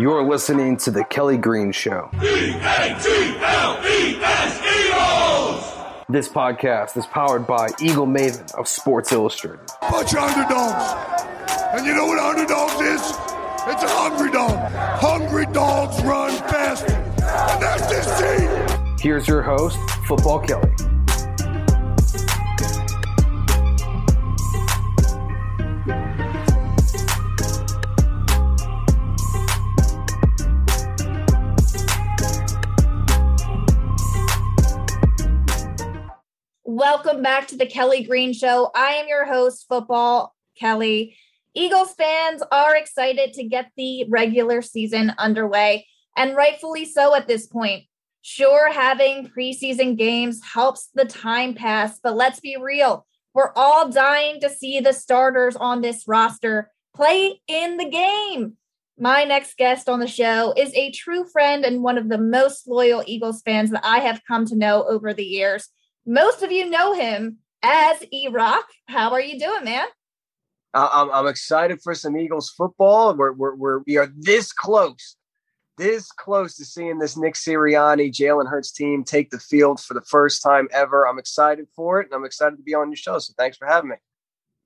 You're listening to The Kelly Green Show. This podcast is powered by Eagle Maven of Sports Illustrated. Bunch of underdogs. And you know what underdogs is? It's a hungry dog. Hungry dogs run faster. And that's this team. Here's your host, Football Kelly. Welcome back to the Kelly Green Show. I am your host, Football Kelly. Eagles fans are excited to get the regular season underway, and rightfully so at this point. Sure, having preseason games helps the time pass, but let's be real. We're all dying to see the starters on this roster play in the game. My next guest on the show is a true friend and one of the most loyal Eagles fans that I have come to know over the years. Most of you know him as E Rock. How are you doing, man? I'm, I'm excited for some Eagles football. We're, we're, we're, we are this close, this close to seeing this Nick Sirianni, Jalen Hurts team take the field for the first time ever. I'm excited for it, and I'm excited to be on your show. So thanks for having me.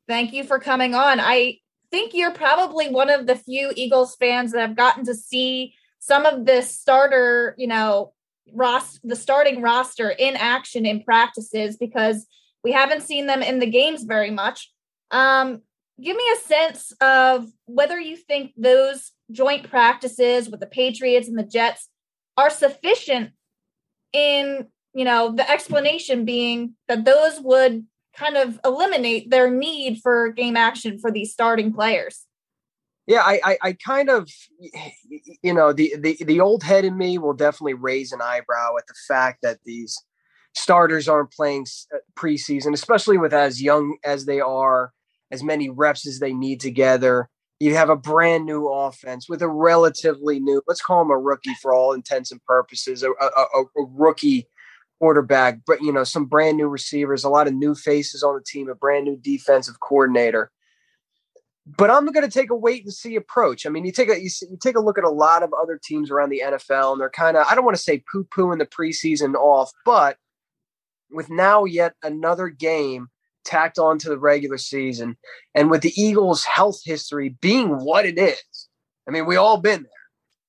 Thank you for coming on. I think you're probably one of the few Eagles fans that have gotten to see some of this starter, you know, Ross, the starting roster in action in practices because we haven't seen them in the games very much. Um, give me a sense of whether you think those joint practices with the Patriots and the Jets are sufficient in, you know, the explanation being that those would kind of eliminate their need for game action for these starting players. Yeah, I, I, I, kind of, you know, the, the the old head in me will definitely raise an eyebrow at the fact that these starters aren't playing uh, preseason, especially with as young as they are as many reps as they need together. You have a brand new offense with a relatively new, let's call him a rookie for all intents and purposes, a, a, a rookie quarterback, but you know, some brand new receivers, a lot of new faces on the team, a brand new defensive coordinator. But I'm going to take a wait and see approach. I mean, you take a you, you take a look at a lot of other teams around the NFL, and they're kind of I don't want to say poo poo in the preseason off, but with now yet another game tacked on to the regular season. And with the Eagles' health history being what it is, I mean, we all been there.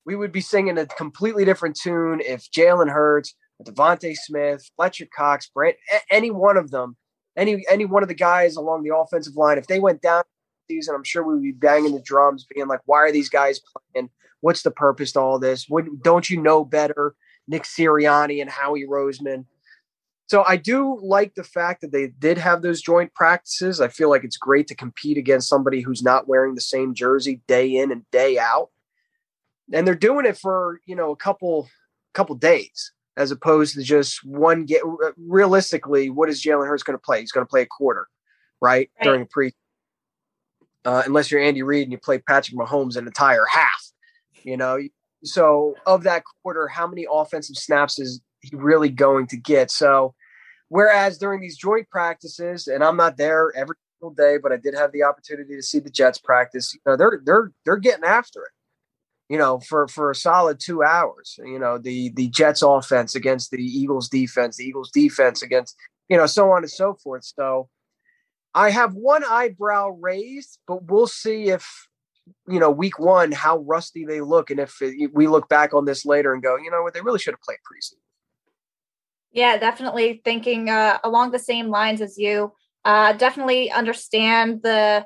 We would be singing a completely different tune if Jalen Hurts, DeVonta Smith, Fletcher Cox, Brent, any one of them, any any one of the guys along the offensive line, if they went down season, I'm sure we would be banging the drums, being like, "Why are these guys playing? What's the purpose to all this? Would, don't you know better?" Nick Sirianni and Howie Roseman. So I do like the fact that they did have those joint practices. I feel like it's great to compete against somebody who's not wearing the same jersey day in and day out. And they're doing it for, you know, a couple couple days as opposed to just one get realistically, what is Jalen Hurts going to play? He's going to play a quarter, right? right. During a pre uh, unless you're Andy Reid and you play Patrick Mahomes an entire half, you know. So of that quarter, how many offensive snaps is he really going to get? So, whereas during these joint practices, and I'm not there every single day, but I did have the opportunity to see the Jets practice. You know, they're they're they're getting after it. You know, for for a solid two hours. You know, the the Jets offense against the Eagles defense, the Eagles defense against you know, so on and so forth. So. I have one eyebrow raised, but we'll see if you know, week one, how rusty they look, and if we look back on this later and go, you know what, they really should have played preseason. Yeah, definitely thinking uh, along the same lines as you. Uh, definitely understand the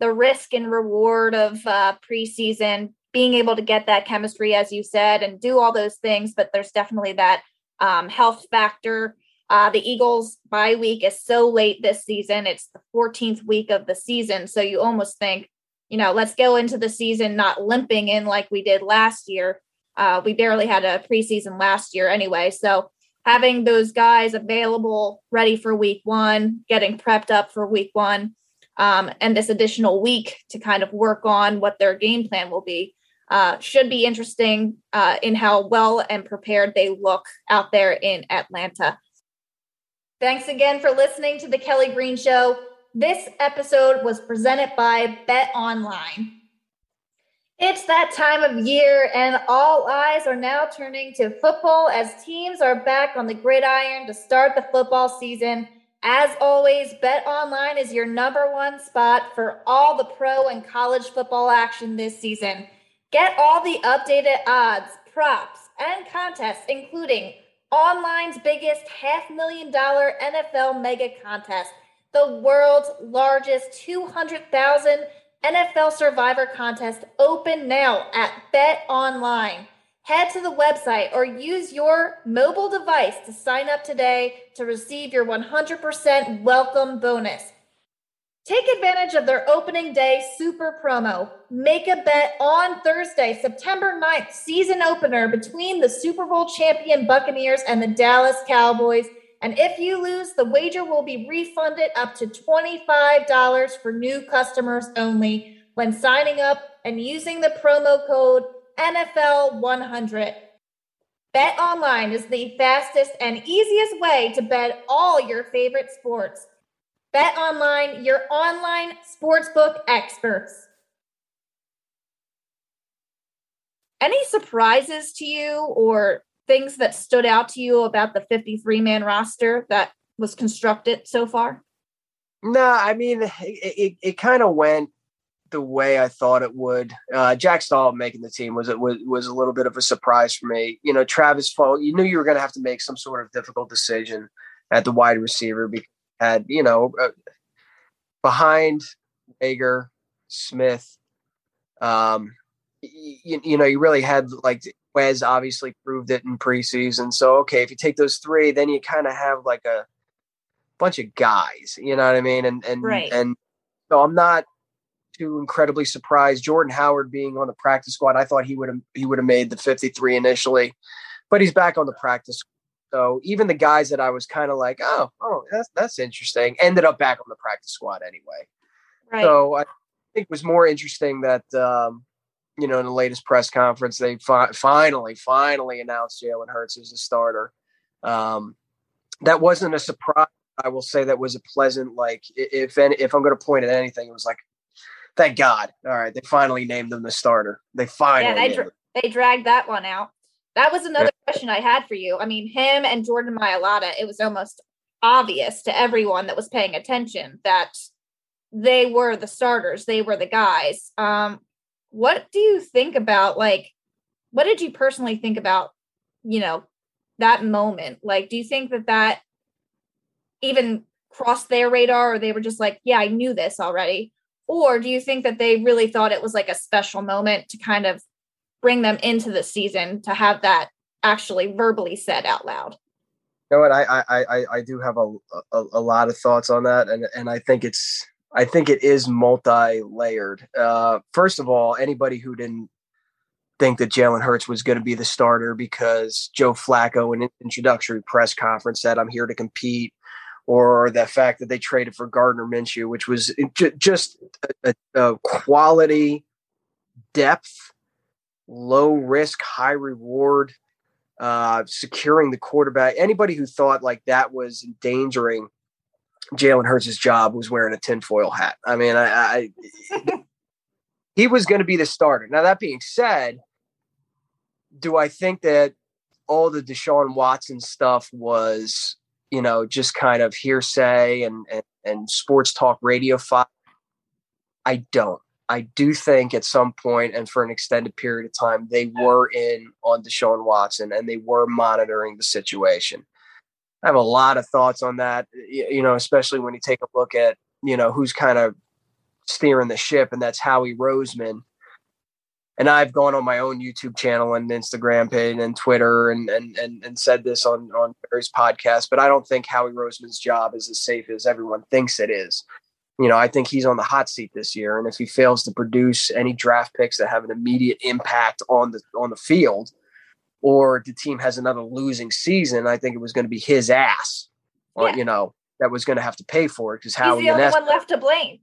the risk and reward of uh, preseason, being able to get that chemistry, as you said, and do all those things. But there's definitely that um, health factor. Uh, the Eagles bye week is so late this season; it's the 14th week of the season, so you almost think you know, let's go into the season not limping in like we did last year. Uh, we barely had a preseason last year anyway. So having those guys available, ready for week one, getting prepped up for week one, um, and this additional week to kind of work on what their game plan will be uh, should be interesting uh, in how well and prepared they look out there in Atlanta. Thanks again for listening to the Kelly Green Show. This episode was presented by Bet Online. It's that time of year, and all eyes are now turning to football as teams are back on the gridiron to start the football season. As always, Bet Online is your number one spot for all the pro and college football action this season. Get all the updated odds, props, and contests, including online's biggest half million dollar NFL mega contest, the world's largest 200,000 NFL Survivor contest, open now at Bet Online. Head to the website or use your mobile device to sign up today to receive your 100% welcome bonus. Take advantage of their opening day super promo. Make a bet on Thursday, September 9th, season opener between the Super Bowl champion Buccaneers and the Dallas Cowboys. And if you lose, the wager will be refunded up to $25 for new customers only when signing up and using the promo code NFL100. Bet online is the fastest and easiest way to bet all your favorite sports. Bet online, your online sportsbook experts. Any surprises to you or things that stood out to you about the 53 man roster that was constructed so far? No, I mean, it, it, it kind of went the way I thought it would. Uh, Jack Stoll making the team was, was was a little bit of a surprise for me. You know, Travis Fulgham, you knew you were going to have to make some sort of difficult decision at the wide receiver because had you know uh, behind Reagor, Smith. Um, you, you know, you really had like Wes obviously proved it in preseason. So okay, if you take those three, then you kind of have like a bunch of guys. You know what I mean? And and right. and so I'm not too incredibly surprised. Jordan Howard being on the practice squad, I thought he would have he would have made the 53 initially, but he's back on the practice so even the guys that I was kind of like, oh, oh, that's that's interesting, ended up back on the practice squad anyway. Right. So I think it was more interesting that um, you know in the latest press conference they fi- finally finally announced Jalen Hurts as a starter. Um, that wasn't a surprise. I will say that was a pleasant like if any, if I'm going to point at anything, it was like, thank God. All right, they finally named him the starter. They finally yeah, they, dra- they dragged that one out. That was another question I had for you. I mean, him and Jordan Mailata, it was almost obvious to everyone that was paying attention that they were the starters, they were the guys. Um, what do you think about like what did you personally think about, you know, that moment? Like do you think that that even crossed their radar or they were just like, yeah, I knew this already? Or do you think that they really thought it was like a special moment to kind of bring them into the season to have that actually verbally said out loud. You know what? I I I, I do have a, a, a lot of thoughts on that, and and I think it's I think it is multi-layered. Uh, first of all, anybody who didn't think that Jalen Hurts was going to be the starter because Joe Flacco in an introductory press conference said, "I'm here to compete," or the fact that they traded for Gardner Minshew, which was just a, a quality depth low risk, high reward, uh, securing the quarterback. Anybody who thought like that was endangering Jalen Hurts' job was wearing a tinfoil hat. I mean, I, I he was going to be the starter. Now that being said, do I think that all the Deshaun Watson stuff was, you know, just kind of hearsay and and, and sports talk radio? I don't. I do think at some point and for an extended period of time, they were in on Deshaun Watson and they were monitoring the situation. I have a lot of thoughts on that, you know, especially when you take a look at, you know, who's kind of steering the ship, and that's Howie Roseman. And I've gone on my own YouTube channel and Instagram page and Twitter and and and, and said this on on various podcasts, but I don't think Howie Roseman's job is as safe as everyone thinks it is. You know, I think he's on the hot seat this year. And if he fails to produce any draft picks that have an immediate impact on the on the field, or the team has another losing season, I think it was going to be his ass, or, you know, that was going to have to pay for it because Howie he's the only one left to blame.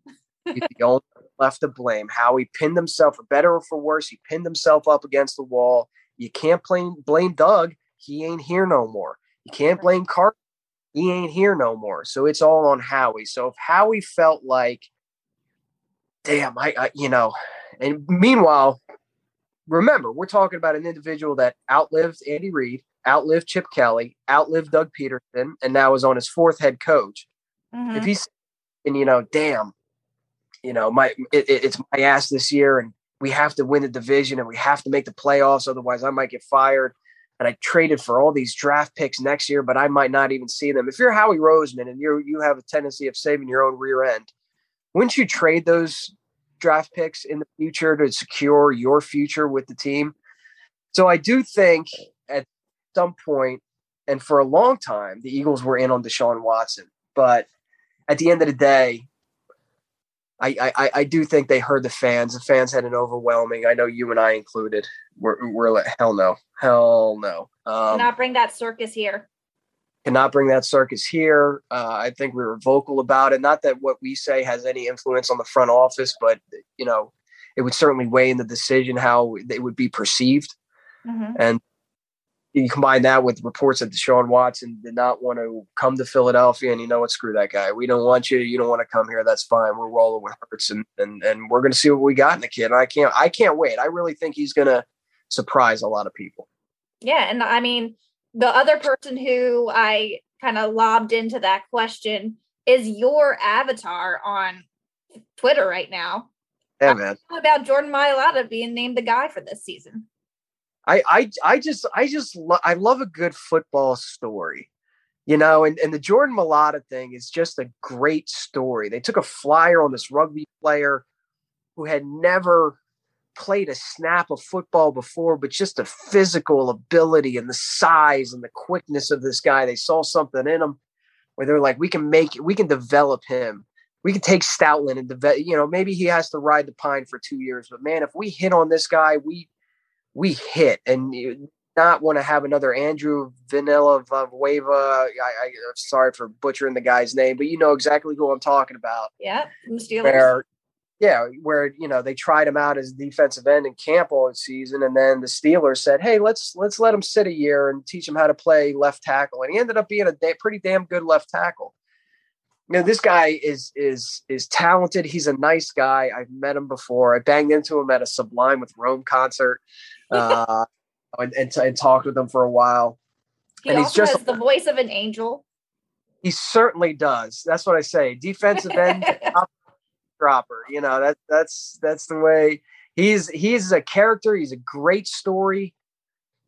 he's the only left to blame. Howie pinned himself, for better or for worse, he pinned himself up against the wall. You can't blame blame Doug. He ain't here no more. You can't blame Carter he ain't here no more. So it's all on Howie. So if Howie felt like, damn, I, I you know, and meanwhile, remember, we're talking about an individual that outlived Andy Reid, outlived Chip Kelly, outlived Doug Pederson, and now is on his fourth head coach. Mm-hmm. If he's, and you know, damn, you know, my it, it's my ass this year, and we have to win the division, and we have to make the playoffs, otherwise I might get fired and I traded for all these draft picks next year, but I might not even see them. If you're Howie Roseman and you you have a tendency of saving your own rear end, wouldn't you trade those draft picks in the future to secure your future with the team? So I do think at some point, and for a long time, the Eagles were in on Deshaun Watson. But at the end of the day, I, I, I do think they heard the fans. The fans had an overwhelming. I know you and I included. We're, we're like hell no, hell no. Um, cannot bring that circus here. Cannot bring that circus here. Uh, I think we were vocal about it. Not that what we say has any influence on the front office, but you know, it would certainly weigh in the decision how it would be perceived. Mm-hmm. And you combine that with reports that Deshaun Watson did not want to come to Philadelphia, and you know what? Screw that guy. We don't want you. You don't want to come here. That's fine. We're rolling with Hurts, and and and we're going to see what we got in the kid. And I can't. I can't wait. I really think he's going to surprise a lot of people. Yeah, and I mean, the other person who I kind of lobbed into that question is your avatar on Twitter right now. Yeah, man. About Jordan Mailata being named the guy for this season. I I I just I just lo- I love a good football story. You know, and, and the Jordan Mailata thing is just a great story. They took a flyer on this rugby player who had never played a snap of football before, but just the physical ability and the size and the quickness of this guy. They saw something in him where they're like, we can make we can develop him. We can take Stoutland and develop, you know, maybe he has to ride the pine for two years, but man, if we hit on this guy, we we hit and you not want to have another Andrew Vanilla Vueva. I, I, am sorry for butchering the guy's name, but you know exactly who I'm talking about. Yeah, the where, yeah, where you know they tried him out as defensive end in camp all season, and then the Steelers said, "Hey, let's let's let him sit a year and teach him how to play left tackle," and he ended up being a da- pretty damn good left tackle. You know, this guy is is is talented. He's a nice guy. I've met him before. I banged into him at a Sublime with Rome concert uh, and, and, and, talked with him for a while. He and he's just has the voice of an angel. He certainly does. That's what I say. Defensive end dropper. You know that that's that's the way he's he's a character. He's a great story.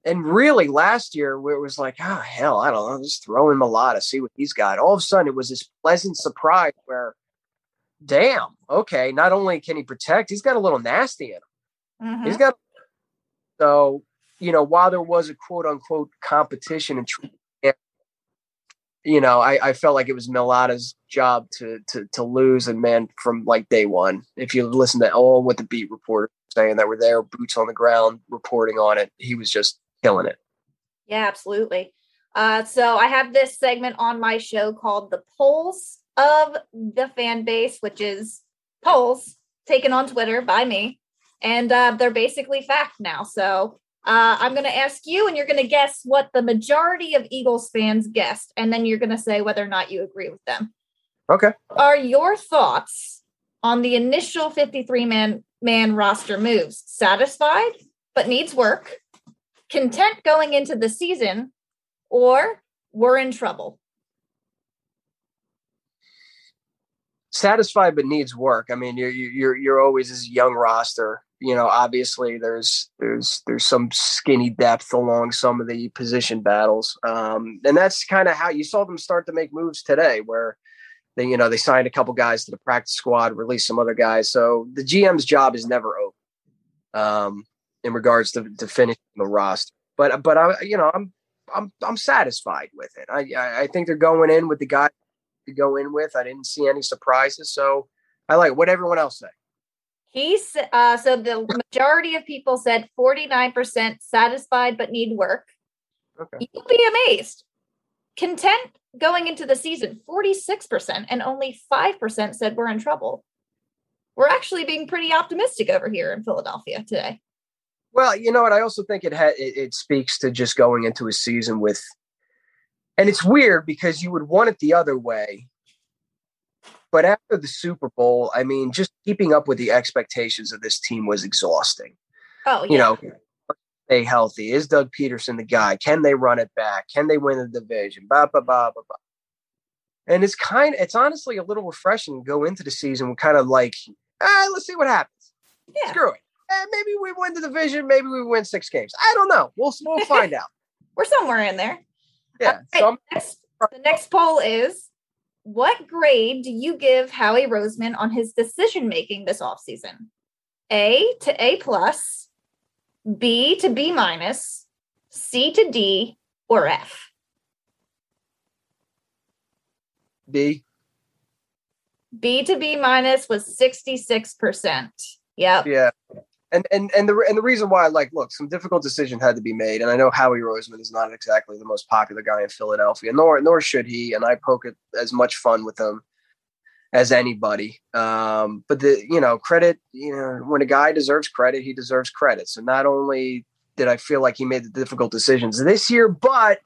And really, last year it was like, oh hell, I don't know, just throw him a lot to see what he's got. All of a sudden, it was this pleasant surprise where, damn, okay, not only can he protect, he's got a little nasty in him. Mm-hmm. He's got so, you know, while there was a quote unquote competition and you know, I, I felt like it was Mailata's job to to to lose, and man, from like day one, if you listen to all what the beat reporter saying that were there, boots on the ground, reporting on it, he was just killing it. Yeah, absolutely. Uh, so I have this segment on my show called "The Polls of the Fan Base," which is polls taken on Twitter by me and uh, they're basically fact now. So uh, I'm going to ask you, and you're going to guess what the majority of Eagles fans guessed, and then you're going to say whether or not you agree with them. Okay. Are your thoughts on the initial 53 man man roster moves satisfied but needs work, content going into the season, or we're in trouble? satisfied but needs work. I mean, you're you're you're always this young roster you know obviously there's there's there's some skinny depth along some of the position battles um, and that's kind of how you saw them start to make moves today where they you know they signed a couple guys to the practice squad released some other guys. So the gm's job is never over um, in regards to, to finishing the roster. But but i you know i'm i'm i'm satisfied with it. I i think they're going in with the guy to go in with. I didn't see any surprises. So I like what everyone else say. He's uh, so the majority of people said 49% satisfied but need work. Okay. You'll be amazed. Content going into the season, 46%, and only 5% said we're in trouble. We're actually being pretty optimistic over here in Philadelphia today. Well, you know what? I also think it ha- it, it speaks to just going into a season with, and it's weird because you would want it the other way. But after the Super Bowl, I mean, just keeping up with the expectations of this team was exhausting. Oh, yeah. You know, stay healthy? Is Doug Pederson the guy? Can they run it back? Can they win the division? Ba ba ba ba ba. And it's kind of, it's honestly a little refreshing to go into the season with kind of like, ah, let's see what happens. Yeah. Screw it. Eh, maybe we win the division. Maybe we win six games. I don't know. We'll we'll find out. We're somewhere in there. Yeah. Right, so next, the next poll is what grade do you give Howie Roseman on his decision making this offseason? A to A plus, B to B minus, C to D, or F? B. B to B minus was 66%. Yep. Yeah. And and and the and the reason why, like, look, some difficult decision had to be made, and I know Howie Roseman is not exactly the most popular guy in Philadelphia, nor nor should he. And I poke it as much fun with him as anybody. Um, but the you know credit, you know, when a guy deserves credit, he deserves credit. So not only did I feel like he made the difficult decisions this year, but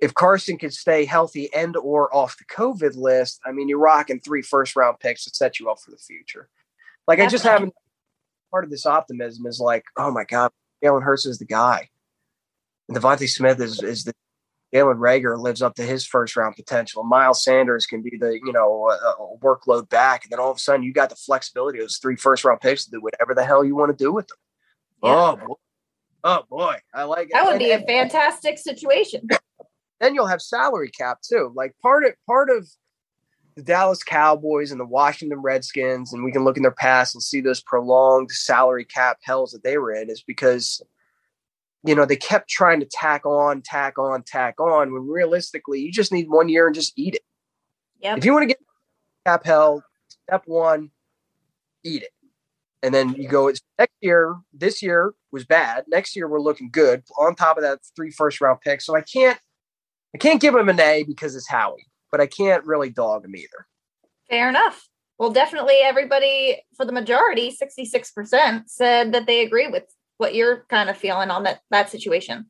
if Carson could stay healthy and or off the COVID list, I mean, you're rocking three first round picks to set you up for the future. Like That's I just haven't part of this optimism is like, oh my God, Jalen Hurts is the guy. And DeVonta Smith is is the Jalen Reagor lives up to his first round potential. Miles Sanders can be the you know workload back, and then all of a sudden you got the flexibility of those three first round picks to do whatever the hell you want to do with them. Yeah. Oh boy, oh boy, I like it. That would and, be a fantastic situation. Then you'll have salary cap too. Like part of part of the Dallas Cowboys and the Washington Redskins, and we can look in their past and see those prolonged salary cap hells that they were in, is because you know, they kept trying to tack on, tack on, tack on. When realistically, you just need one year and just eat it. Yep. If you want to get cap hell, step one, eat it. And then you go, it's next year, this year was bad. Next year we're looking good. On top of that, three first round picks. So I can't I can't give him an A because it's Howie, but I can't really dog him either. Fair enough. Well, definitely everybody for the majority, 66%, said that they agree with what you're kind of feeling on that that situation.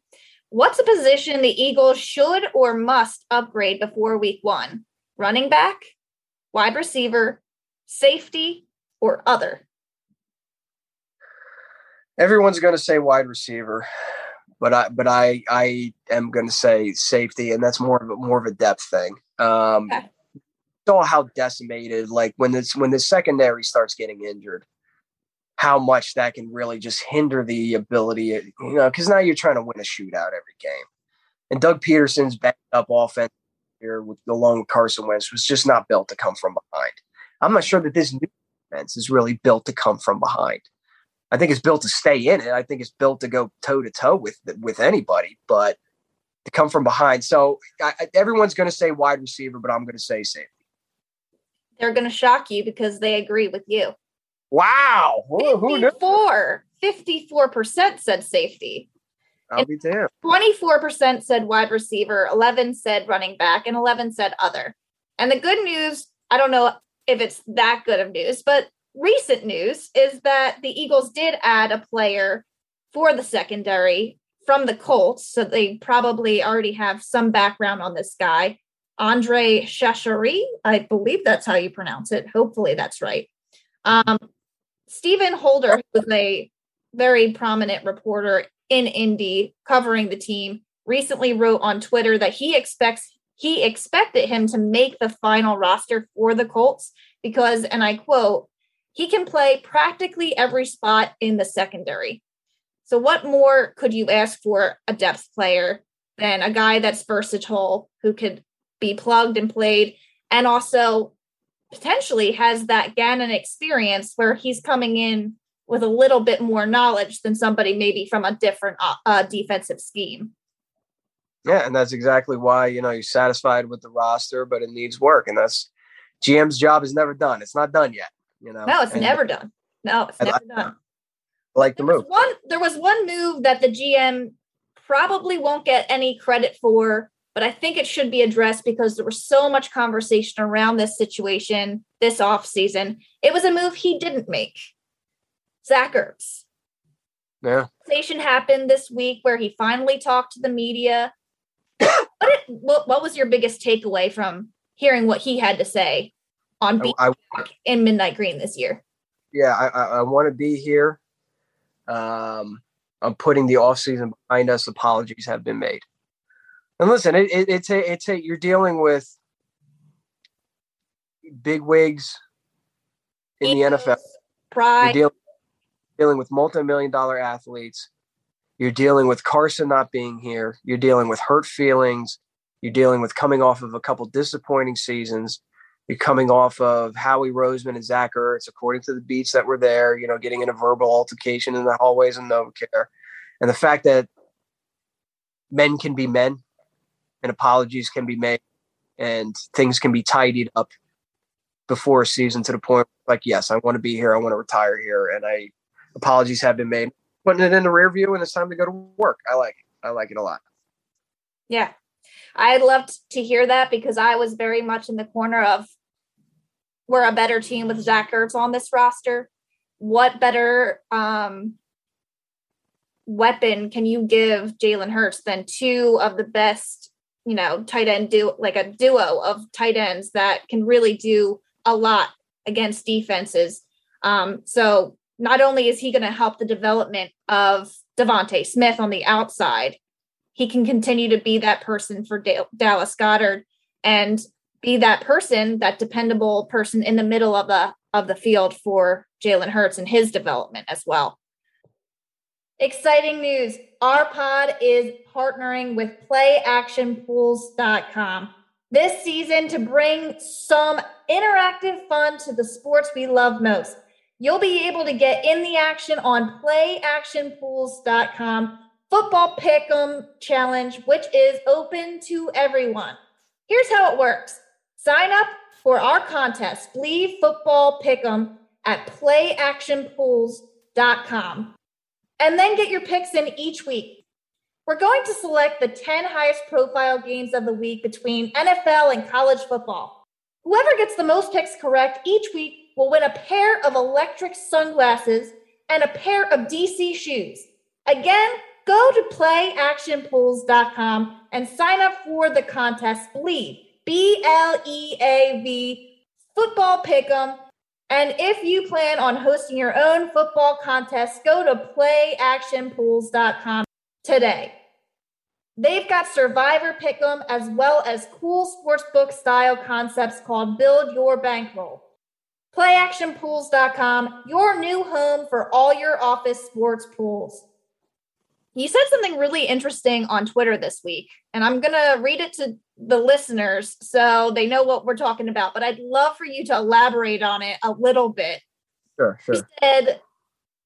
What's a position the Eagles should or must upgrade before week one? Running back, wide receiver, safety, or other? Everyone's going to say wide receiver, but I but I I am going to say safety, and that's more of a, more of a depth thing. Um, okay. Saw how decimated, like when this when the secondary starts getting injured, how much that can really just hinder the ability, you know, because now you're trying to win a shootout every game. And Doug Pederson's backed up offense here with along with Carson Wentz was just not built to come from behind. I'm not sure that this new defense is really built to come from behind. I think it's built to stay in it. I think it's built to go toe to toe with with anybody, but to come from behind. So I, everyone's going to say wide receiver, but I'm going to say safety. They're going to shock you because they agree with you. Wow. Who, who 54, 54% said safety. I'll be damned. 24% said wide receiver, 11 said running back, and 11 said other. And the good news, I don't know if it's that good of news, but recent news is that the Eagles did add a player for the secondary from the Colts. So they probably already have some background on this guy. Andre Chachere, I believe that's how you pronounce it. Hopefully that's right. Um, Stephen Holder, who was a very prominent reporter in Indy covering the team, recently wrote on Twitter that he expects he expected him to make the final roster for the Colts because, and I quote, he can play practically every spot in the secondary. So, what more could you ask for a depth player than a guy that's versatile who could be plugged and played and also potentially has that Gannon experience where he's coming in with a little bit more knowledge than somebody maybe from a different uh, uh, defensive scheme. Yeah, and that's exactly why you know you're satisfied with the roster, but it needs work, and that's GM's job is never done. It's not done yet. You know. No, it's And never done. No, it's never I- done. I like the move. one there was one move that the GM probably won't get any credit for, but I think it should be addressed because there was so much conversation around this situation this offseason. It was a move he didn't make. Zach Ertz. Yeah. Conversation happened this week where he finally talked to the media. what, did- what, what was your biggest takeaway from hearing what he had to say on I, I in Midnight Green this year? yeah, I, I, I want to be here. Um, I'm putting the off season behind us. Apologies have been made. And listen, it, it, it's a, it's a, you're dealing with big wigs in the NFL. You're Pride. dealing, dealing with multi-million dollar athletes. You're dealing with Carson not being here. You're dealing with hurt feelings. You're dealing with coming off of a couple disappointing seasons. You're coming off of Howie Roseman and Zach Ertz, according to the beats that were there, you know, getting in a verbal altercation in the hallways of NovaCare. And the fact that men can be men and apologies can be made and things can be tidied up before a season to the point like, yes, I want to be here. I want to retire here. And I apologies have been made. Putting it in the rear view and it's time to go to work. I like it. I like it a lot. Yeah. I loved to hear that because I was very much in the corner of we're a better team with Zach Ertz on this roster. What better um, weapon can you give Jalen Hurts than two of the best, you know, tight end do like a duo of tight ends that can really do a lot against defenses. Um, so not only is he going to help the development of DeVonta Smith on the outside, he can continue to be that person for Da- Dallas Goedert and be that person, that dependable person in the middle of the of the field for Jalen Hurts and his development as well. Exciting news. Our pod is partnering with playactionpools.com this season to bring some interactive fun to the sports we love most. You'll be able to get in the action on playactionpools.com football pick'em challenge, which is open to everyone. Here's how it works. Sign up for our contest, Leave Football Pick'em at playactionpools.com. And then get your picks in each week. We're going to select the 10 highest profile games of the week between NFL and college football. Whoever gets the most picks correct each week will win a pair of electric sunglasses and a pair of DC shoes. Again, go to playactionpools.com and sign up for the contest Bleav, B L E A V, football pick'em. And if you plan on hosting your own football contest, go to playactionpools.com today. They've got Survivor Pick'em as well as cool sportsbook style concepts called Build Your Bankroll. PlayActionPools.com, your new home for all your office sports pools. You said something really interesting on Twitter this week, and I'm going to read it to the listeners so they know what we're talking about, but I'd love for you to elaborate on it a little bit. Sure, He sure. said,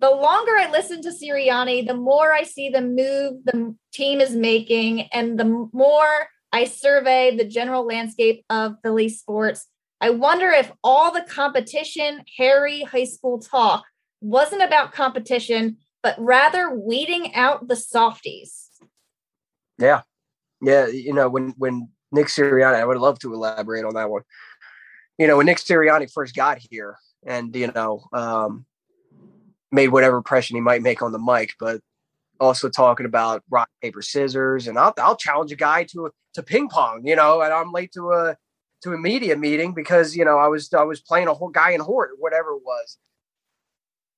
the longer I listen to Sirianni, the more I see the move the team is making, and the more I survey the general landscape of Philly sports. I wonder if all the competition, hairy high school talk wasn't about competition, but rather weeding out the softies. Yeah. Yeah. You know, when, when Nick Sirianni, I would love to elaborate on that one. You know, when Nick Sirianni first got here and, you know, um, made whatever impression he might make on the mic, but also talking about rock, paper, scissors, and I'll, I'll challenge a guy to, to ping pong, you know, and I'm late to a, to a media meeting because, you know, I was, I was playing a whole guy in Hort, whatever it was.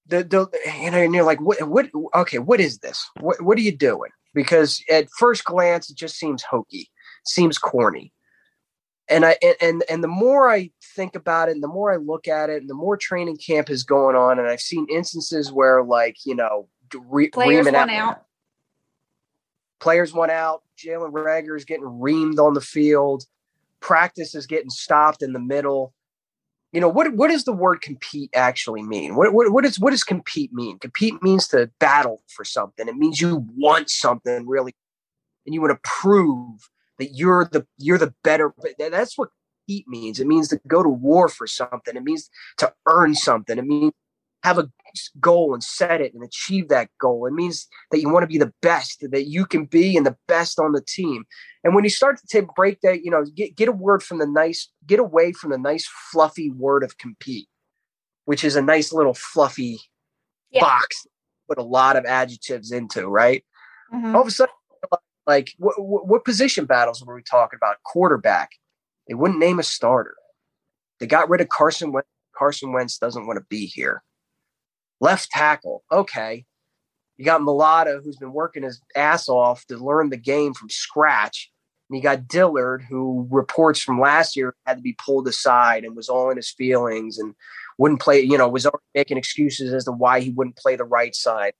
The, the, you know, and you're like, what, what, okay, what is this? What, what are you doing? Because at first glance, it just seems hokey, seems corny. And I and, and the more I think about it, and the more I look at it, and the more training camp is going on, and I've seen instances where, like, you know, re- Players went out. players went out. Jalen Reagor is getting reamed on the field. Practice is getting stopped in the middle. You know what? What does the word compete actually mean? What what what does what does compete mean? Compete means to battle for something. It means you want something really, and you want to prove that you're the you're the better. That's what compete means. It means to go to war for something. It means to earn something. It means have a goal and set it and achieve that goal. It means that you want to be the best that you can be and the best on the team. And when you start to take, break that, you know, get, get a word from the nice, get away from the nice fluffy word of compete, which is a nice little fluffy yeah. box, put a lot of adjectives into, right? Mm-hmm. All of a sudden, like what, what position battles were we talking about? Quarterback. They wouldn't name a starter. They got rid of Carson Wentz. Carson Wentz doesn't want to be here. Left tackle. Okay. You got Mailata, who's been working his ass off to learn the game from scratch. And you got Dillard, who reports from last year had to be pulled aside and was all in his feelings and wouldn't play, you know, was making excuses as to why he wouldn't play the right side.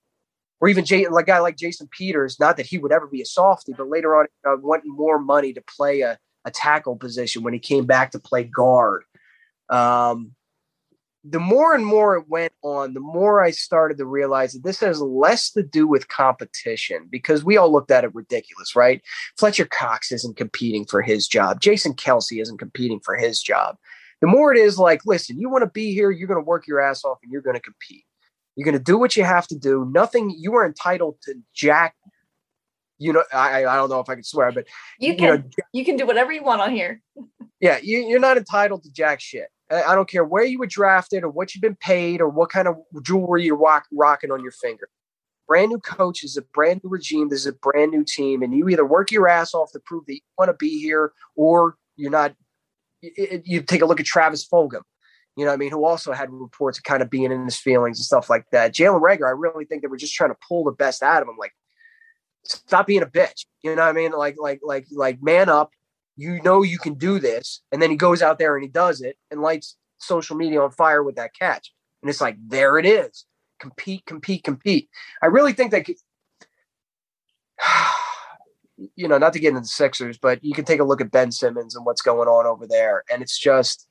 Or even Jay, like a guy like Jason Peters, not that he would ever be a softy, but later on, uh, wanting more money to play a, a tackle position when he came back to play guard. Um, the more and more it went on, the more I started to realize that this has less to do with competition because we all looked at it ridiculous, right? Fletcher Cox isn't competing for his job. Jason Kelce isn't competing for his job. The more it is like, listen, you want to be here, you're going to work your ass off and you're going to compete. You're going to do what you have to do. Nothing, you are entitled to jack. You know, I, I don't know if I can swear, but you can, you, know, you can do whatever you want on here. yeah, you, you're not entitled to jack shit I don't care where you were drafted or what you've been paid or what kind of jewelry you're rock, rocking on your finger. Brand new coach is a brand new regime. This is a brand new team, and you either work your ass off to prove that you want to be here, or you're not. You, you take a look at Travis Fulgham, you know, I mean, who also had reports of kind of being in his feelings and stuff like that. Jalen Reagor, I really think they were just trying to pull the best out of him. Like, stop being a bitch. You know what I mean? Like, like, like, like, man up you know you can do this and then he goes out there and he does it and lights social media on fire with that catch and it's like there it is compete compete compete i really think that you know not to get into the sixers but you can take a look at ben simmons and what's going on over there and it's just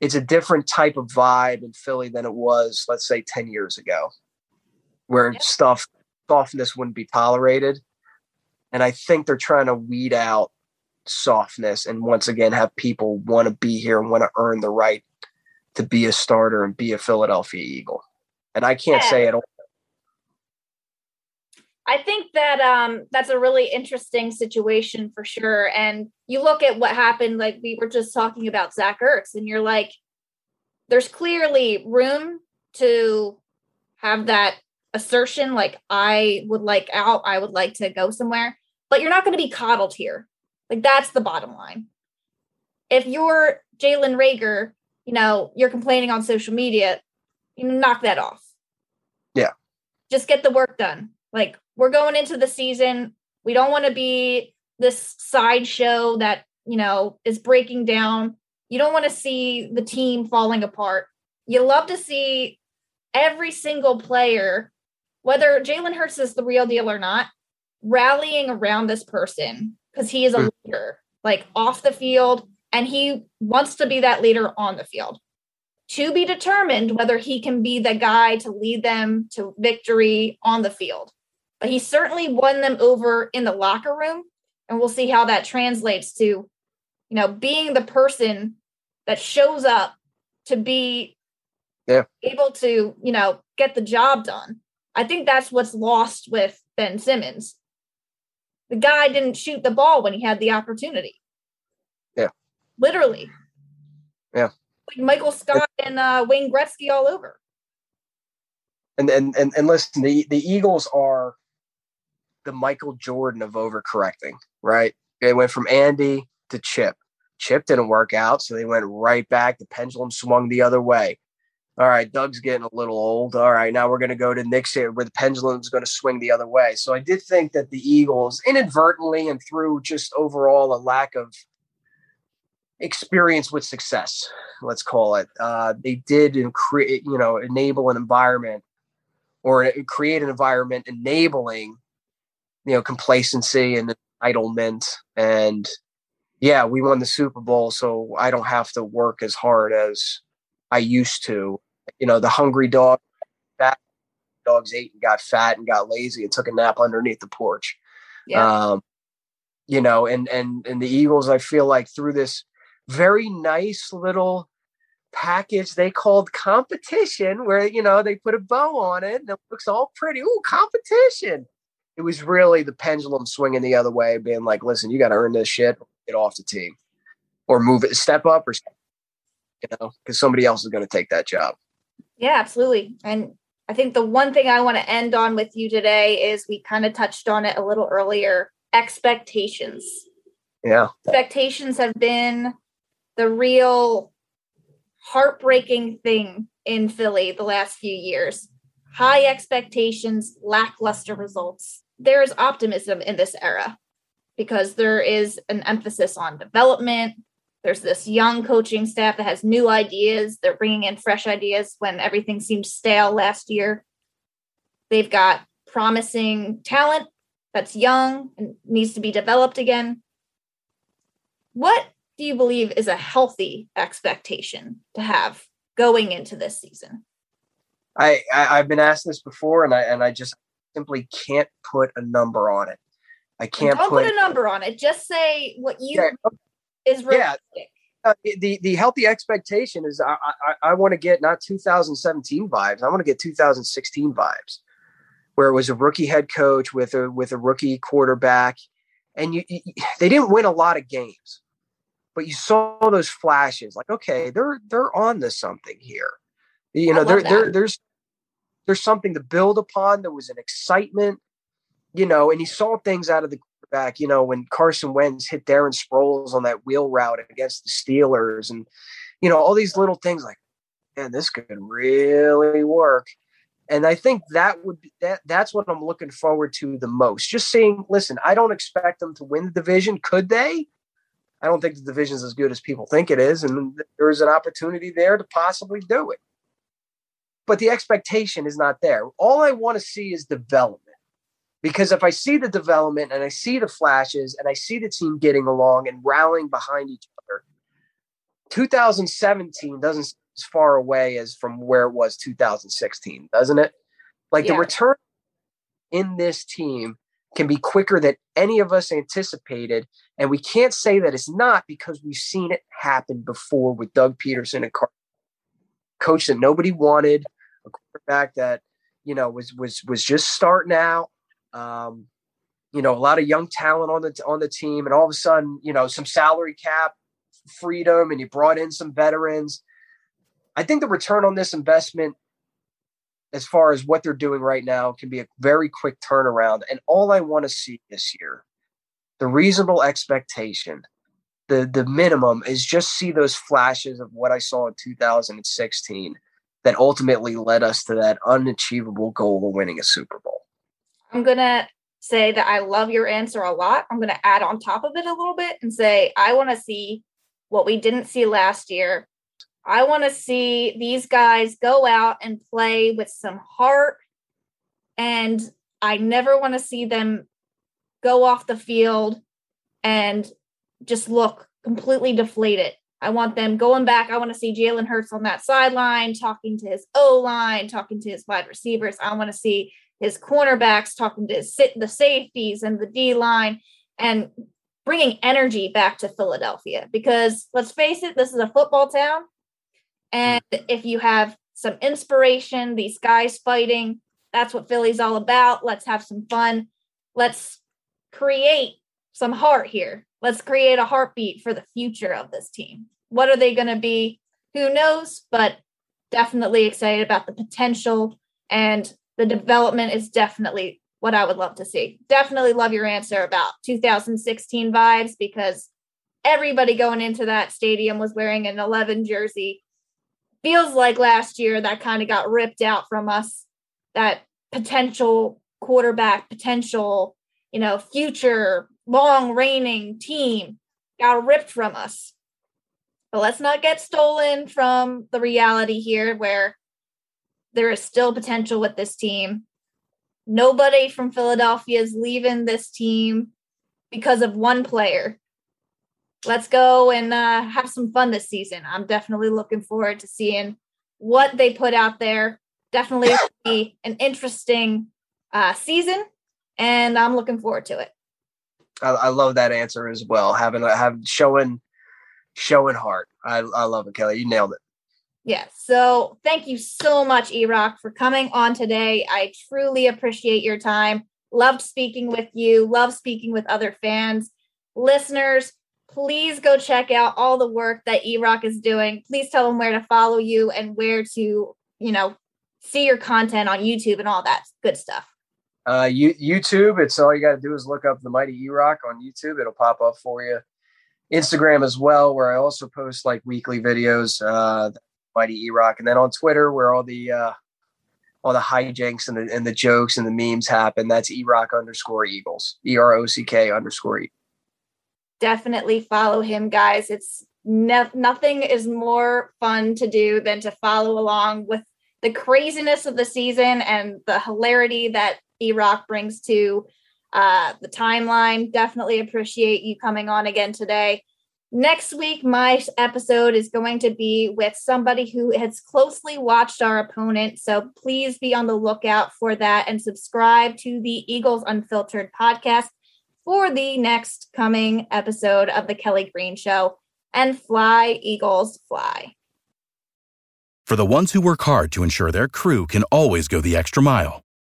it's a different type of vibe in philly than it was let's say 10 years ago where yeah. stuff softness wouldn't be tolerated and i think they're trying to weed out softness and once again have people want to be here and want to earn the right to be a starter and be a Philadelphia Eagle. And I can't yeah. say it all. I think that um, that's a really interesting situation for sure. And you look at what happened, like we were just talking about Zach Ertz, and you're like, there's clearly room to have that assertion, like I would like out, I would like to go somewhere, but you're not going to be coddled here. Like that's the bottom line. If you're Jalen Reagor, you know, you're complaining on social media, you knock that off. Yeah. Just get the work done. Like we're going into the season. We don't want to be this sideshow that, you know, is breaking down. You don't want to see the team falling apart. You love to see every single player, whether Jalen Hurts is the real deal or not, rallying around this person because he is a mm. leader, like off the field, and he wants to be that leader on the field. To be determined whether he can be the guy to lead them to victory on the field. But he certainly won them over in the locker room, and we'll see how that translates to, you know, being the person that shows up to be yeah. able to, you know, get the job done. I think that's what's lost with Ben Simmons the guy didn't shoot the ball when he had the opportunity. Yeah. Literally. Yeah. Like Michael Scott and uh, Wayne Gretzky all over. And and and, and listen, the, the Eagles are the Michael Jordan of overcorrecting, right? They went from Andy to Chip. Chip didn't work out, so they went right back. The pendulum swung the other way all right, Doug's getting a little old. All right, now we're going to go to Nick's here where the pendulum's going to swing the other way. So I did think that the Eagles, inadvertently and through just overall a lack of experience with success, let's call it, uh, they did create, you know, enable an environment or create an environment enabling, you know, complacency and entitlement. And yeah, we won the Super Bowl, so I don't have to work as hard as I used to you know, the hungry dog, fat dogs ate and got fat and got lazy and took a nap underneath the porch. Yeah. Um, you know, and and and the Eagles, I feel like through this very nice little package they called competition where you know they put a bow on it and it looks all pretty ooh competition it was really the pendulum swinging the other way being like listen you got to earn this shit get off the team or move it step up or you know because somebody else is going to take that job yeah absolutely and i think the one thing i want to end on with you today is we kind of touched on it a little earlier expectations yeah expectations have been the real heartbreaking thing in Philly the last few years. High expectations, lackluster results. There is optimism in this era because there is an emphasis on development. There's this young coaching staff that has new ideas. They're bringing in fresh ideas when everything seemed stale last year. They've got promising talent that's young and needs to be developed again. What do you believe is a healthy expectation to have going into this season? I, I have been asked this before, and I and I just simply can't put a number on it. I can't Don't put, put a number on it. Just say what you yeah. is realistic. Yeah. Uh, the the healthy expectation is I I, I want to get not 2017 vibes. I want to get 2016 vibes, where it was a rookie head coach with a with a rookie quarterback, and you, you they didn't win a lot of games, but you saw those flashes like okay they're they're on to something here you know there, there there's there's something to build upon. There was an excitement you know and he saw things out of the back you know when Carson Wentz hit Darren Sproles on that wheel route against the Steelers and you know all these little things like man this could really work. And I think that would that that's what I'm looking forward to the most. Just seeing listen I don't expect them to win the division. Could they? I don't think the division is as good as people think it is, and there's an opportunity there to possibly do it. But the expectation is not there. All I want to see is development. Because if I see the development and I see the flashes and I see the team getting along and rallying behind each other, 2017 doesn't as far away as from where it was 2016, doesn't it? Like yeah. the return in this team can be quicker than any of us anticipated. And we can't say that it's not because we've seen it happen before with Doug Pederson and Car- coach that nobody wanted, a quarterback that you know was was was just starting out. Um, you know, a lot of young talent on the on the team, and all of a sudden, you know, some salary cap freedom, and you brought in some veterans. I think the return on this investment as far as what they're doing right now can be a very quick turnaround. And all I want to see this year, the reasonable expectation, the the minimum is just see those flashes of what I saw in 2016 that ultimately led us to that unachievable goal of winning a Super Bowl. I'm gonna say that I love your answer a lot. I'm gonna add on top of it a little bit and say I want to see what we didn't see last year I want to see these guys go out and play with some heart. And I never want to see them go off the field and just look completely deflated. I want them going back. I want to see Jalen Hurts on that sideline talking to his O line, talking to his wide receivers. I want to see his cornerbacks talking to his, sit the safeties and the D line and bringing energy back to Philadelphia. Because let's face it, this is a football town. And if you have some inspiration, these guys fighting, that's what Philly's all about. Let's have some fun. Let's create some heart here. Let's create a heartbeat for the future of this team. What are they going to be? Who knows? But definitely excited about the potential and the development is definitely what I would love to see. Definitely love your answer about 2016 vibes because everybody going into that stadium was wearing an 11 jersey feels like last year that kind of got ripped out from us that potential quarterback potential you know future long reigning team got ripped from us but let's not get stolen from the reality here where there is still potential with this team nobody from philadelphia is leaving this team because of one player let's go and uh, have some fun this season. I'm definitely looking forward to seeing what they put out there. Definitely be an interesting uh, season, and I'm looking forward to it. I, I, love that answer as well. Having have showing showing heart. I, I love it, Kelly. You nailed it. Yes. So thank you so much, Erock, for coming on today. I truly appreciate your time. Loved speaking with you. Love speaking with other fans. Listeners, please go check out all the work that Erock is doing. Please tell them where to follow you and where to, you know, see your content on YouTube and all that good stuff. Uh, you, YouTube, it's all you got to do is look up the Mighty Erock on YouTube. It'll pop up for you. Instagram as well, where I also post like weekly videos, uh, Mighty Erock, and then on Twitter, where all the uh, all the hijinks and the and the jokes and the memes happen. That's Erock underscore Eagles, E R O C K underscore Eagles. Definitely follow him, guys. It's ne- nothing is more fun to do than to follow along with the craziness of the season and the hilarity that Erock brings to uh, the timeline. Definitely appreciate you coming on again today. Next week, my episode is going to be with somebody who has closely watched our opponent. So please be on the lookout for that and subscribe to the Eagles Unfiltered podcast for the next coming episode of The Kelly Green Show. And fly, Eagles, fly. For the ones who work hard to ensure their crew can always go the extra mile,